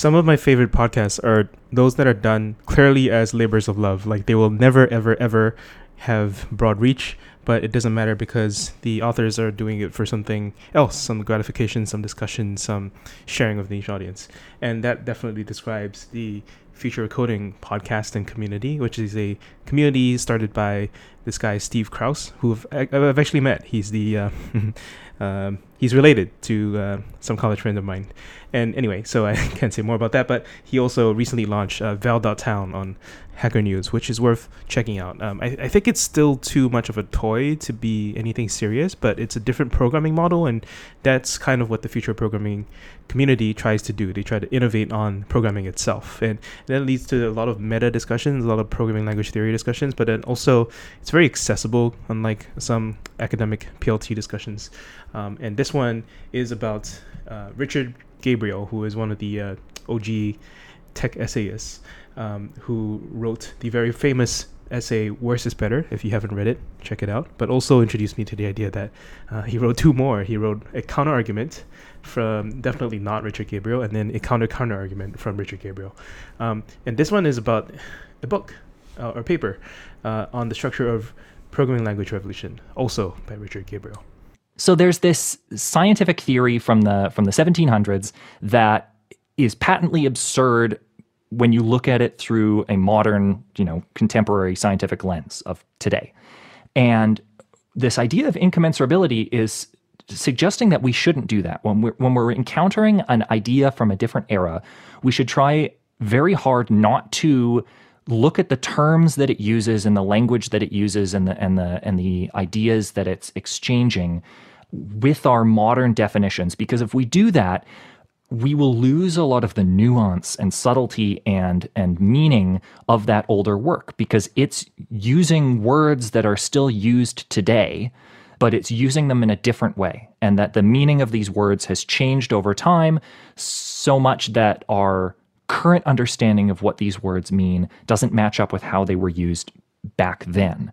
some of my favorite podcasts are those that are done clearly as labors of love. Like they will never, ever, ever have broad reach, but it doesn't matter because the authors are doing it for something else, some gratification, some discussion, some sharing of the niche audience. And that definitely describes the Future Coding podcast and community, which is a community started by this guy Steve Krouse, who I've, I've actually met. He's the uh, um, he's related to uh, some college friend of mine. And anyway, so I can't say more about that. But he also recently launched uh, Val.town on Hacker News, which is worth checking out. Um, I, I, think it's still too much of a toy to be anything serious, but it's a different programming model, and that's kind of what the future programming community tries to do. They try to innovate on programming itself, and that leads to a lot of meta discussions, a lot of programming language theory discussions, but then also it's very accessible, unlike some academic PLT discussions. Um, and this one is about uh, Richard Gabriel, who is one of the uh, OG tech essayists um, who wrote the very famous essay "Worse is Better." If you haven't read it, check it out. But also introduced me to the idea that uh, he wrote two more. He wrote a counter argument from definitely not Richard Gabriel, and then a counter counter argument from Richard Gabriel. Um, and this one is about a book uh, or paper uh, on the structure of programming language revolution, also by Richard Gabriel. So there's this scientific theory from the from the 1700s that is patently absurd when you look at it through a modern, you know, contemporary scientific lens of today. And this idea of incommensurability is suggesting that we shouldn't do that. When we're, when we're encountering an idea from a different era, we should try very hard not to look at the terms that it uses and the language that it uses and the and the and the ideas that it's exchanging with our modern definitions. Because if we do that we will lose a lot of the nuance and subtlety and and meaning of that older work. Because it's using words that are still used today but it's using them in a different way. And that the meaning of these words has changed over time so much that our current understanding of what these words mean doesn't match up with how they were used back then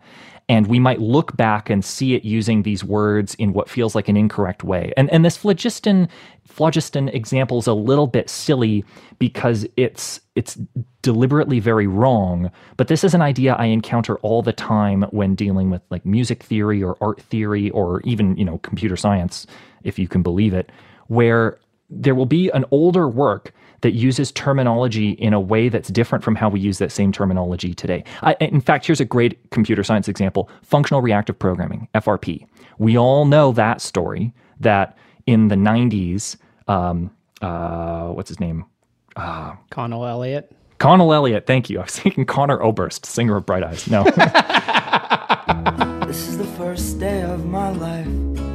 and we might look back and see it using these words in what feels like an incorrect way. And and this phlogiston phlogiston example is a little bit silly because it's it's deliberately very wrong. But this is an idea I encounter all the time when dealing with like music theory or art theory or even you know computer science, if you can believe it, where there will be an older work that uses terminology in a way that's different from how we use that same terminology today. I, in fact, here's a great computer science example functional reactive programming, FRP. We all know that story that in the 90s, um, uh, what's his name? Uh, Conal Elliott. Conal Elliott, thank you. I was thinking Conor Oberst, singer of Bright Eyes. No. this is the first day of my life.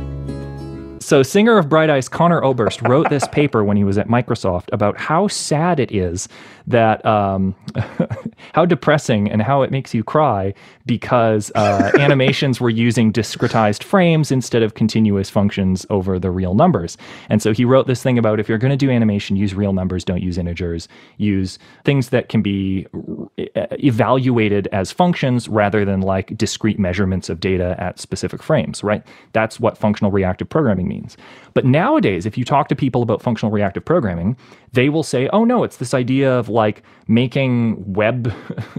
So, singer of Bright Eyes, Conor Oberst, wrote this paper when he was at Microsoft about how sad it is that um, how depressing and how it makes you cry because uh, animations were using discretized frames instead of continuous functions over the real numbers. And so he wrote this thing about if you're going to do animation, use real numbers, don't use integers, use things that can be uh, evaluated as functions rather than like discrete measurements of data at specific frames, right? That's what functional reactive programming means. But nowadays, if you talk to people about functional reactive programming, they will say, "Oh no, it's this idea of like making web,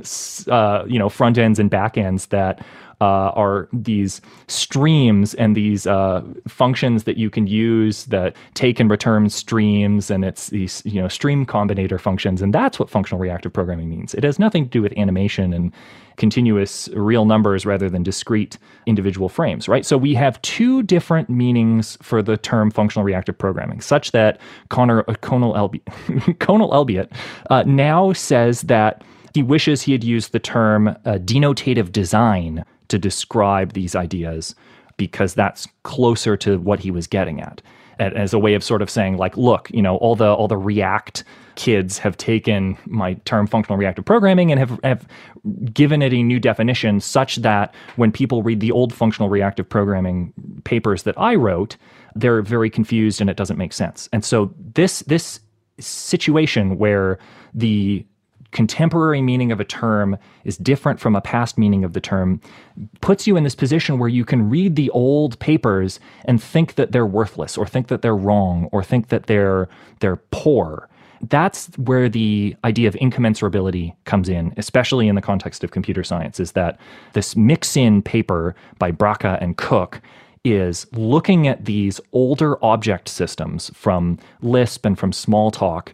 uh, you know, front ends and back ends that uh, are these streams and these uh, functions that you can use that take and return streams, and it's these you know stream combinator functions, and that's what functional reactive programming means. It has nothing to do with animation and continuous real numbers rather than discrete individual frames, right? So we have two different meanings for the term functional reactive programming, such that Connor, uh, Conal, Elbi- Conal Elbiot uh, now says that he wishes he had used the term uh, denotative design to describe these ideas because that's closer to what he was getting at as a way of sort of saying like look you know all the all the react kids have taken my term functional reactive programming and have, have given it a new definition such that when people read the old functional reactive programming papers that I wrote, they're very confused and it doesn't make sense. And so this this situation where the contemporary meaning of a term is different from a past meaning of the term puts you in this position where you can read the old papers and think that they're worthless or think that they're wrong or think that they're they're poor that's where the idea of incommensurability comes in, especially in the context of computer science, is that this mix-in paper by Bracha and Cook is looking at these older object systems from Lisp and from Smalltalk.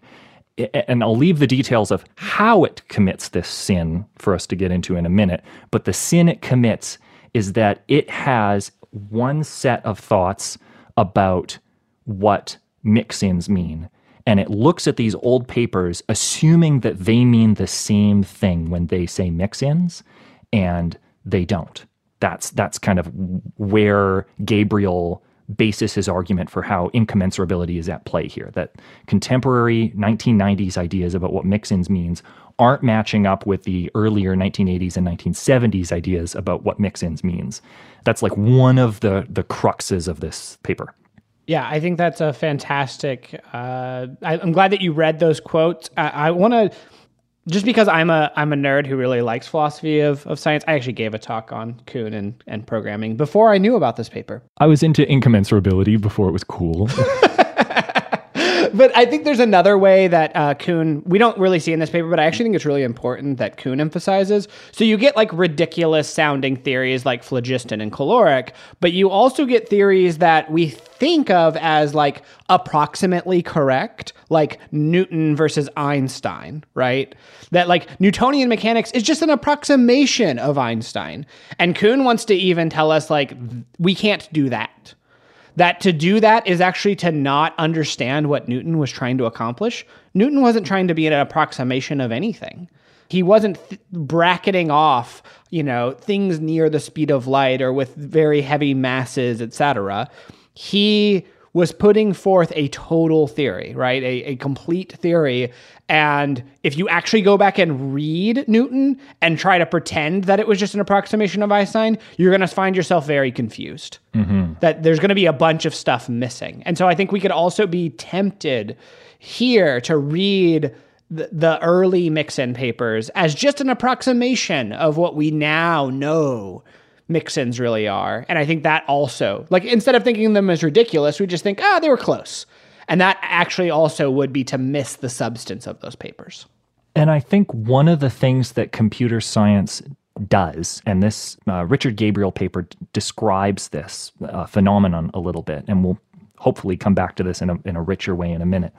And I'll leave the details of how it commits this sin for us to get into in a minute. But the sin it commits is that it has one set of thoughts about what mix-ins mean. And it looks at these old papers, assuming that they mean the same thing when they say mix-ins, and they don't. That's that's kind of where Gabriel bases his argument for how incommensurability is at play here. That contemporary 1990s ideas about what mix-ins means aren't matching up with the earlier 1980s and 1970s ideas about what mix-ins means. That's like one of the the cruxes of this paper. Yeah, I think that's a fantastic. Uh, I, am glad that you read those quotes. I, I want to just because I'm a I'm a nerd who really likes philosophy of, of science, I actually gave a talk on Kuhn and, and programming before I knew about this paper. I was into incommensurability before it was cool. but I think there's another way that uh, Kuhn, we don't really see in this paper, but I actually think it's really important that Kuhn emphasizes. So you get like ridiculous sounding theories like phlogiston and caloric, but you also get theories that we think of as like approximately correct, like Newton versus Einstein, right? That like Newtonian mechanics is just an approximation of Einstein. And Kuhn wants to even tell us like we can't do that that to do that is actually to not understand what Newton was trying to accomplish. Newton wasn't trying to be an approximation of anything. He wasn't th- bracketing off, you know, things near the speed of light or with very heavy masses, etc. He was putting forth a total theory, right? A, a complete theory. And if you actually go back and read Newton and try to pretend that it was just an approximation of Einstein, you're going to find yourself very confused. Mm-hmm. That there's going to be a bunch of stuff missing. And so I think we could also be tempted here to read the, the early mix-in papers as just an approximation of what we now know mix-ins really are. And I think that also, like instead of thinking them as ridiculous, we just think, ah, oh, they were close. And that actually also would be to miss the substance of those papers. And I think one of the things that computer science does, and this uh, Richard Gabriel paper d- describes this uh, phenomenon a little bit, and we'll hopefully come back to this in a, in a richer way in a minute.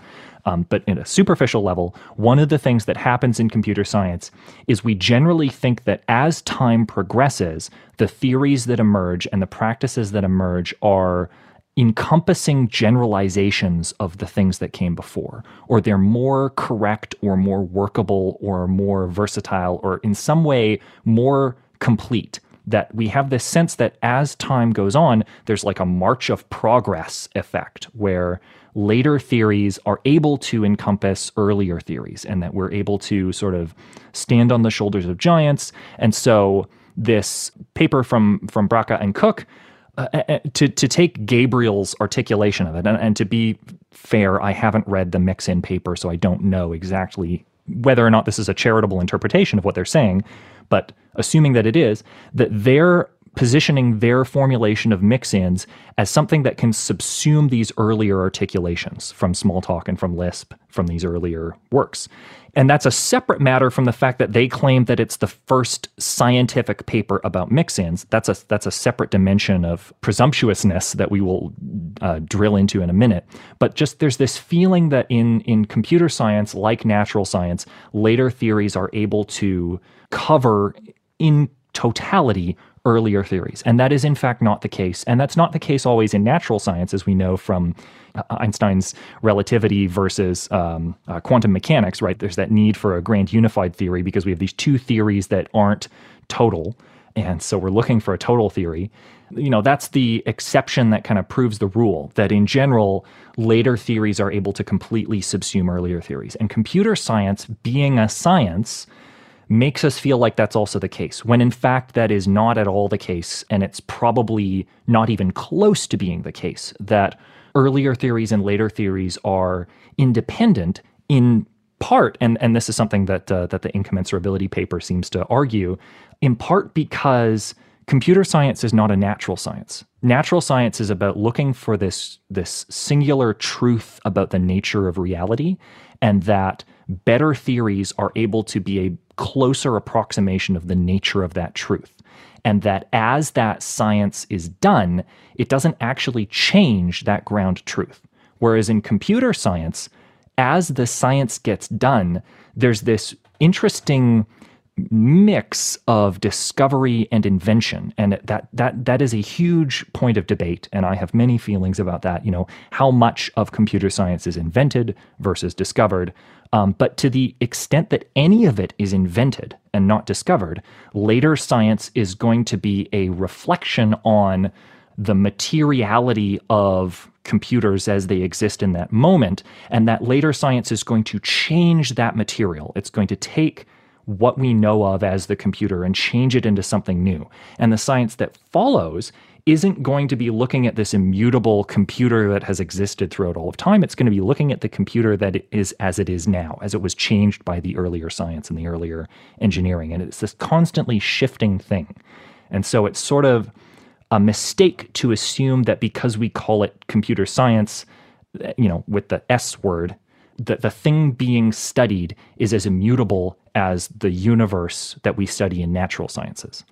Um, but in a superficial level, one of the things that happens in computer science is we generally think that as time progresses, the theories that emerge and the practices that emerge are encompassing generalizations of the things that came before, or they're more correct or more workable or more versatile or in some way more complete that we have this sense that as time goes on, there's like a march of progress effect where later theories are able to encompass earlier theories and that we're able to sort of stand on the shoulders of giants. And so this paper from from Bracha and Cook uh, uh, uh to to take Gabriel's articulation of it, and, and, to be fair, I haven't read the mix-in paper, so I don't know exactly whether or not this is a charitable interpretation of what they're saying. But assuming that it is, that they're positioning their formulation of mix-ins as something that can subsume these earlier articulations from Smalltalk and from Lisp from these earlier works. And that's a separate matter from the fact that they claim that it's the first scientific paper about mix-ins. That's a that's a separate dimension of presumptuousness that we will uh, drill into in a minute. But just there's this feeling that in in computer science, like natural science, later theories are able to cover in totality earlier theories. And that is, in fact, not the case. And that's not the case always in natural science, as we know from uh, Einstein's relativity versus um, uh, quantum mechanics, right? There's that need for a grand unified theory because we have these two theories that aren't total. And so we're looking for a total theory. You know, that's the exception that kind of proves the rule that in general, later theories are able to completely subsume earlier theories. And computer science, being a science, makes us feel like that's also the case, when in fact that is not at all the case, and it's probably not even close to being the case, that earlier theories and later theories are independent in part, and, and this is something that, uh, that the incommensurability paper seems to argue, in part because computer science is not a natural science. Natural science is about looking for this, this singular truth about the nature of reality and that better theories are able to be a closer approximation of the nature of that truth. And that as that science is done, it doesn't actually change that ground truth. Whereas in computer science, as the science gets done, there's this interesting mix of discovery and invention. And that that that is a huge point of debate. And i have many feelings about that you know how much of computer science is invented versus discovered. Um, but to the extent that any of it is invented and not discovered later science is going to be a reflection on the materiality of computers as they exist in that moment. And that later science is going to change that material. It's going to take what we know of as the computer and change it into something new. And the science that follows isn't going to be looking at this immutable computer that has existed throughout all of time. It's going to be looking at the computer that is as it is now, as it was changed by the earlier science and the earlier engineering. And it's this constantly shifting thing. And so it's sort of a mistake to assume that because we call it computer science, you know, with the S word, that the thing being studied is as immutable as the universe that we study in natural sciences.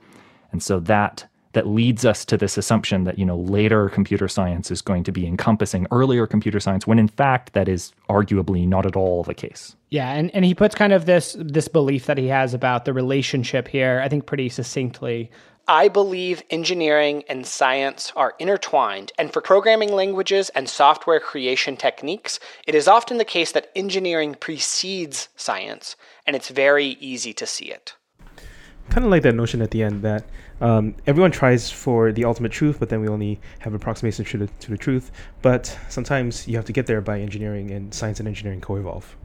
And so that that leads us to this assumption that you know later computer science is going to be encompassing earlier computer science when in fact that is arguably not at all the case. Yeah, and, and he puts kind of this this belief that he has about the relationship here, I think pretty succinctly. I believe engineering and science are intertwined, and for programming languages and software creation techniques, it is often the case that engineering precedes science, and it's very easy to see it. Kind of like that notion at the end that um, everyone tries for the ultimate truth, but then we only have approximation to the, to the truth. But sometimes you have to get there by engineering, and science and engineering co evolve.